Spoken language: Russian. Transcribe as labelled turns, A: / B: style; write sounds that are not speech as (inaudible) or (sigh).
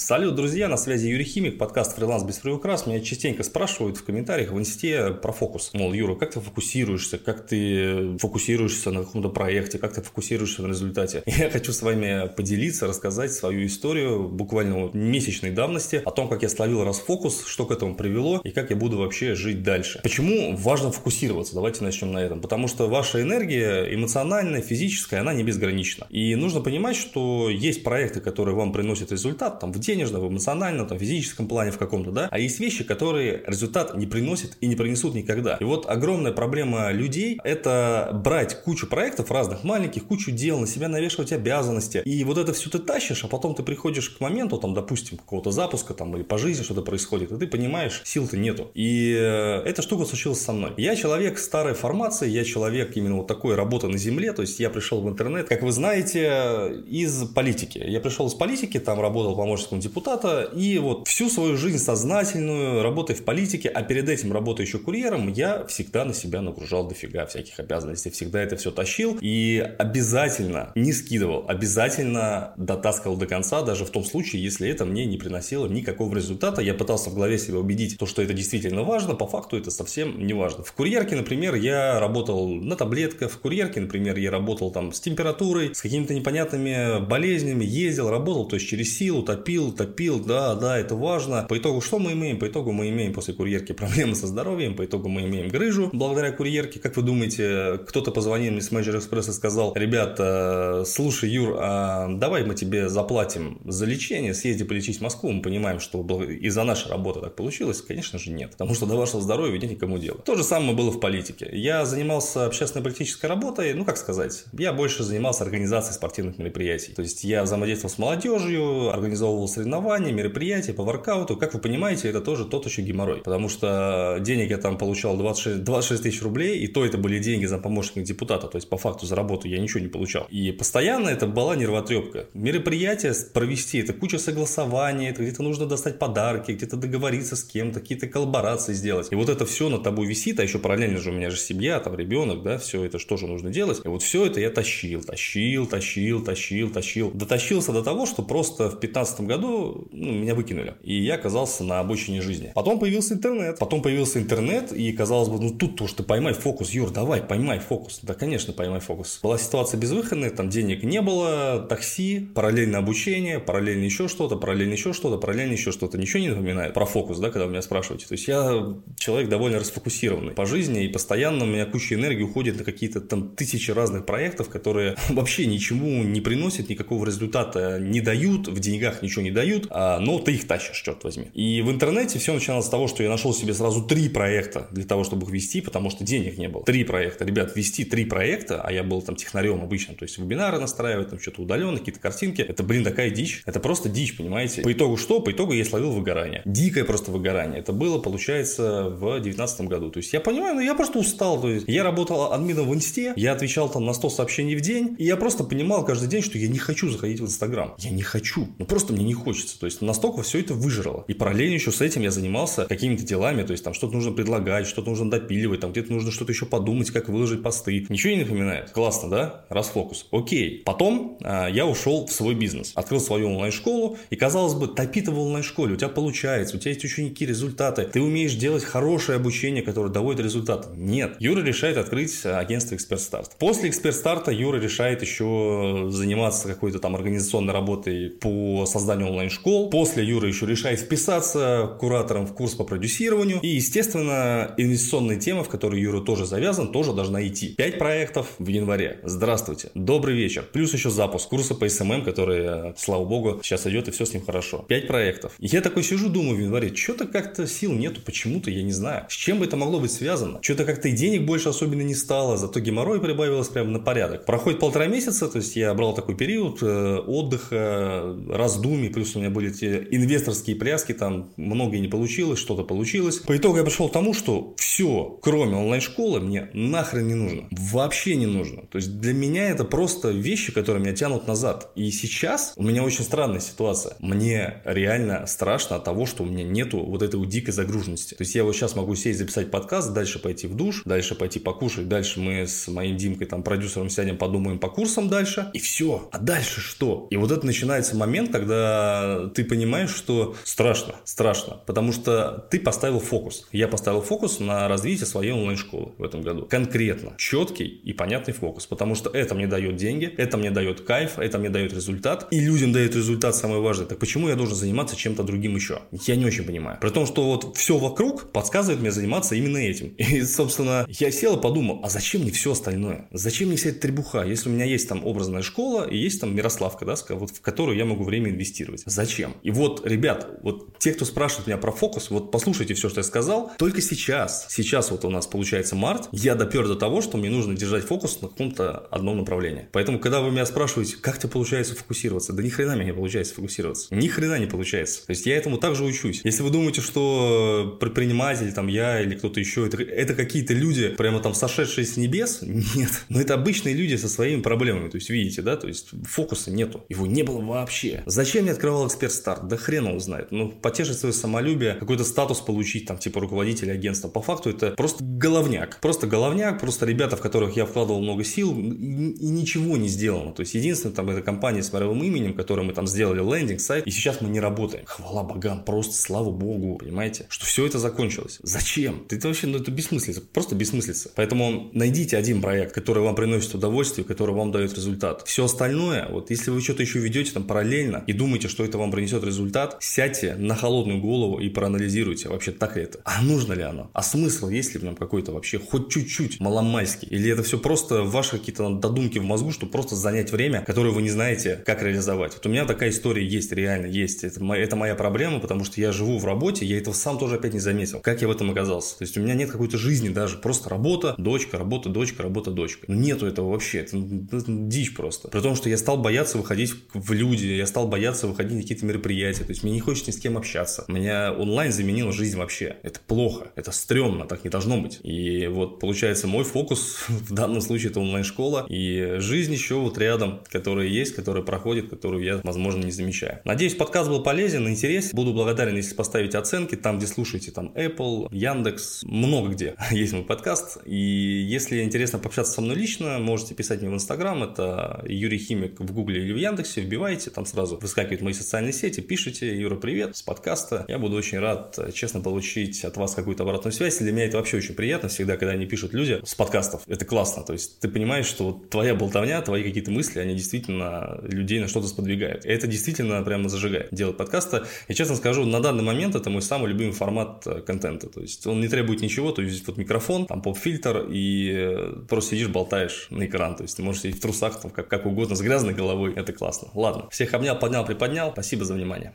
A: Салют, друзья, на связи Юрий Химик, подкаст «Фриланс без приукрас». Меня частенько спрашивают в комментариях в инсте про фокус. Мол, Юра, как ты фокусируешься, как ты фокусируешься на каком-то проекте, как ты фокусируешься на результате. (laughs) Я хочу с вами поделиться, рассказать свою историю буквально месячной давности о том, как я словил расфокус, что к этому привело и как я буду вообще жить дальше. Почему важно фокусироваться? Давайте начнем на этом. Потому что ваша энергия эмоциональная, физическая, она не безгранична. И нужно понимать, что есть проекты, которые вам приносят результат, там, в денежном, в эмоциональном, там, физическом плане в каком-то, да, а есть вещи, которые результат не приносят и не принесут никогда. И вот огромная проблема людей – это брать кучу проектов разных, маленьких, кучу дел, на себя навешивать обязанности, и вот это все ты тащишь, а потом ты приходишь к моменту, там, допустим, какого-то запуска, там, или по жизни что-то происходит, и ты понимаешь, сил-то нету. И э, эта штука случилась со мной. Я человек старой формации, я человек именно вот такой работы на земле, то есть я пришел в интернет, как вы знаете, из политики. Я пришел из политики, там работал помощником депутата, и вот всю свою жизнь сознательную, работая в политике, а перед этим работая еще курьером, я всегда на себя нагружал дофига всяких обязанностей, всегда это все тащил и обязательно не скидывал, обязательно дотаскивал до конца, даже в том случае, если это мне не приносило никакого результата. Я пытался в голове себя убедить, то, что это действительно важно, по факту это совсем не важно. В курьерке, например, я работал на таблетках, в курьерке, например, я работал там с температурой, с какими-то непонятными болезнями, ездил, работал, то есть через силу, топил, топил, да, да, это важно. По итогу что мы имеем? По итогу мы имеем после курьерки проблемы со здоровьем, по итогу мы имеем грыжу благодаря курьерке. Как вы думаете, кто-то позвонил мне с менеджер экспресс и сказал, ребята, слушай, Юр, а давай мы тебе заплатим за лечение, съезди полечить в Москву, мы понимаем, что из-за нашей работы так получилось? Конечно же нет, потому что до вашего здоровья нет никому дела. То же самое было в политике. Я занимался общественной политической работой, ну как сказать, я больше занимался организацией спортивных мероприятий. То есть я взаимодействовал с молодежью, организовывал соревнования, мероприятия по воркауту. Как вы понимаете, это тоже тот еще геморрой. Потому что денег я там получал 26, 26 тысяч рублей, и то это были деньги за помощника депутата. То есть по факту за работу я ничего не получал. И постоянно это была нервотрепка. Мероприятие провести, это куча согласований, это где-то нужно достать подарки, где-то договориться с кем-то, какие-то коллаборации сделать. И вот это все на тобой висит, а еще параллельно же у меня же семья, там ребенок, да, все это что же нужно делать. И вот все это я тащил, тащил, тащил, тащил, тащил. Дотащился до того, что просто в 2015 году ну, меня выкинули. И я оказался на обочине жизни. Потом появился интернет. Потом появился интернет, и казалось бы, ну тут то, что поймай фокус, Юр, давай, поймай фокус. Да, конечно, поймай фокус. Была ситуация безвыходная, там денег не было, такси, параллельно обучение, параллельно еще что-то, параллельно еще что-то, параллельно еще что-то. Ничего не напоминает про фокус, да, когда вы меня спрашиваете. То есть я человек довольно расфокусированный по жизни, и постоянно у меня куча энергии уходит на какие-то там тысячи разных проектов, которые (laughs) вообще ничему не приносят, никакого результата не дают, в деньгах ничего не дают, а, но ты их тащишь, черт возьми. И в интернете все начиналось с того, что я нашел себе сразу три проекта для того, чтобы их вести, потому что денег не было. Три проекта. Ребят, вести три проекта, а я был там технарем обычно, то есть вебинары настраивать, там что-то удаленно, какие-то картинки. Это, блин, такая дичь. Это просто дичь, понимаете? По итогу что? По итогу я словил выгорание. Дикое просто выгорание. Это было, получается, в 2019 году. То есть я понимаю, ну я просто устал. То есть я работал админом в инсте, я отвечал там на 100 сообщений в день, и я просто понимал каждый день, что я не хочу заходить в Инстаграм. Я не хочу. Ну просто мне не хочется. То есть настолько все это выжрало. И параллельно еще с этим я занимался какими-то делами, то есть там что-то нужно предлагать, что-то нужно допиливать, там где-то нужно что-то еще подумать, как выложить посты. Ничего не напоминает. Классно, да? Расфокус. Окей. Потом а, я ушел в свой бизнес. Открыл свою онлайн-школу, и казалось бы, топи в онлайн-школе, у тебя получается, у тебя есть ученики, результаты, ты умеешь делать хорошее обучение, которое доводит результат. Нет. Юра решает открыть агентство Эксперт Старт. После Эксперт Старта Юра решает еще заниматься какой-то там организационной работой по созданию онлайн-школ. После Юра еще решает вписаться куратором в курс по продюсированию. И, естественно, инвестиционная тема, в которой Юра тоже завязан, тоже должна идти. Пять проектов в январе. Здравствуйте. Добрый вечер. Плюс еще запуск курса по SMM, который, слава богу, сейчас идет и все с ним хорошо. Пять проектов. И я такой сижу, думаю в январе, что-то как-то сил нету, почему-то, я не знаю. С чем бы это могло быть связано? Что-то как-то и денег больше особенно не стало, зато геморроя прибавилось прямо на порядок. Проходит полтора месяца, то есть я брал такой период э, отдыха, раздумий, плюс у меня были эти инвесторские пляски, там многое не получилось, что-то получилось. По итогу я пришел к тому, что все, кроме онлайн-школы, мне нахрен не нужно. Вообще не нужно. То есть для меня это просто вещи, которые меня тянут назад. И сейчас у меня очень странная ситуация. Мне реально страшно от того, что у меня нету вот этой дикой загруженности. То есть я вот сейчас могу сесть, записать подкаст, дальше пойти в душ, дальше пойти покушать, дальше мы с моим Димкой, там, продюсером сядем, подумаем по курсам дальше, и все. А дальше что? И вот это начинается момент, когда когда ты понимаешь, что страшно, страшно, потому что ты поставил фокус. Я поставил фокус на развитие своей онлайн-школы в этом году. Конкретно, четкий и понятный фокус, потому что это мне дает деньги, это мне дает кайф, это мне дает результат, и людям дает результат самое важное. Так почему я должен заниматься чем-то другим еще? Я не очень понимаю. При том, что вот все вокруг подсказывает мне заниматься именно этим. (laughs) И, собственно, я сел и подумал, а зачем мне все остальное? Зачем мне вся эта требуха? Если у меня есть там образная школа и есть там Мирославка, да, вот в которую я могу время инвестировать. Зачем? И вот, ребят, вот те, кто спрашивает меня про фокус, вот послушайте все, что я сказал, только сейчас, сейчас вот у нас получается март, я допер до того, что мне нужно держать фокус на каком-то одном направлении. Поэтому, когда вы меня спрашиваете, как тебе получается фокусироваться, да ни хрена мне не получается фокусироваться. Ни хрена не получается. То есть я этому также учусь. Если вы думаете, что предприниматель, там я или кто-то еще, это, это какие-то люди, прямо там сошедшие с небес, нет. Но это обычные люди со своими проблемами. То есть видите, да, то есть фокуса нету. Его не было вообще. Зачем я открывал эксперт старт? Да хрен его знает. Ну, потешить свое самолюбие, какой-то статус получить, там, типа руководителя агентства. По факту это просто головняк. Просто головняк, просто ребята, в которых я вкладывал много сил, и, ничего не сделано. То есть единственное, там, это компания с мировым именем, которую мы там сделали лендинг, сайт, и сейчас мы не работаем. Хвала богам, просто слава богу, понимаете, что все это закончилось. Зачем? Это вообще, ну, это бессмыслица, просто бессмыслица. Поэтому найдите один проект, который вам приносит удовольствие, который вам дает результат. Все остальное, вот если вы что-то еще ведете там параллельно и думаете, что это вам принесет результат, сядьте на холодную голову и проанализируйте, вообще так ли это. А нужно ли оно? А смысл есть ли в нем какой-то вообще, хоть чуть-чуть, маломальский? Или это все просто ваши какие-то додумки в мозгу, чтобы просто занять время, которое вы не знаете, как реализовать? Вот у меня такая история есть, реально есть. Это, это моя проблема, потому что я живу в работе, я этого сам тоже опять не заметил. Как я в этом оказался? То есть у меня нет какой-то жизни даже, просто работа, дочка, работа, дочка, работа, дочка. Ну, нету этого вообще, это, это дичь просто. При том, что я стал бояться выходить в люди, я стал бояться выходить на какие-то мероприятия, то есть мне не хочется ни с кем общаться. Меня онлайн заменил жизнь вообще. Это плохо, это стрёмно, так не должно быть. И вот получается мой фокус (laughs) в данном случае это онлайн-школа и жизнь еще вот рядом, которая есть, которая проходит, которую я, возможно, не замечаю. Надеюсь, подкаст был полезен, интересен. Буду благодарен, если поставите оценки там, где слушаете, там Apple, Яндекс, много где (laughs) есть мой подкаст. И если интересно пообщаться со мной лично, можете писать мне в Инстаграм, это Юрий Химик в Гугле или в Яндексе, вбивайте, там сразу выскакивают мои социальные сети, пишите, Юра, привет, с подкаста. Я буду очень рад, честно, получить от вас какую-то обратную связь. Для меня это вообще очень приятно всегда, когда они пишут люди с подкастов. Это классно, то есть ты понимаешь, что вот твоя болтовня, твои какие-то мысли, они действительно людей на что-то сподвигают. И это действительно прямо зажигает делать подкаста. И честно скажу, на данный момент это мой самый любимый формат э, контента. То есть он не требует ничего, то есть вот микрофон, там поп-фильтр, и э, просто сидишь, болтаешь на экран. То есть ты можешь сидеть в трусах, там, как, как угодно, с грязной головой. Это классно. Ладно, всех обнял, поднял, приподнял. Спасибо за внимание.